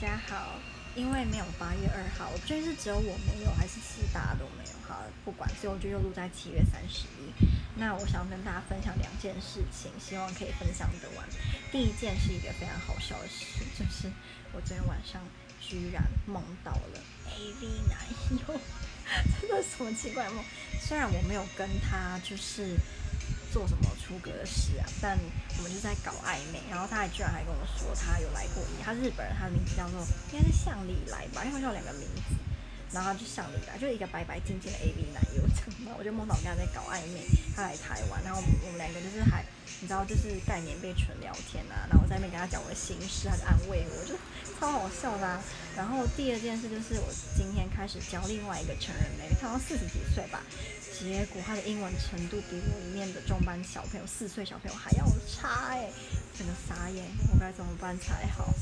大家好。因为没有八月二号，我觉得是只有我没有，还是四大都没有？好，不管，所以我就又录在七月三十一。那我想跟大家分享两件事情，希望可以分享得完。第一件是一个非常好笑的事，就是我昨天晚上居然梦到了 AV 男友，这个什么奇怪梦？虽然我没有跟他就是。做什么格的事啊？但我们就在搞暧昧，然后他还居然还跟我说他有来过，他日本人，他的名字叫做应该是向里来吧，因为他叫两个名字，然后他就向里来，就一个白白净净的 AV 男优，然后我就梦到我跟他在搞暧昧，他来台湾，然后我们两个就是还你知道就是概念被纯聊天啊，然后我在那边跟他讲我的心事，他就安慰我，就超好笑的啊。然后第二件事就是我今天开始教另外一个成人妹妹，他好像四十几岁吧。结果他的英文程度比我里面的中班小朋友四岁小朋友还要差哎、欸，整个傻眼，我该怎么办才好？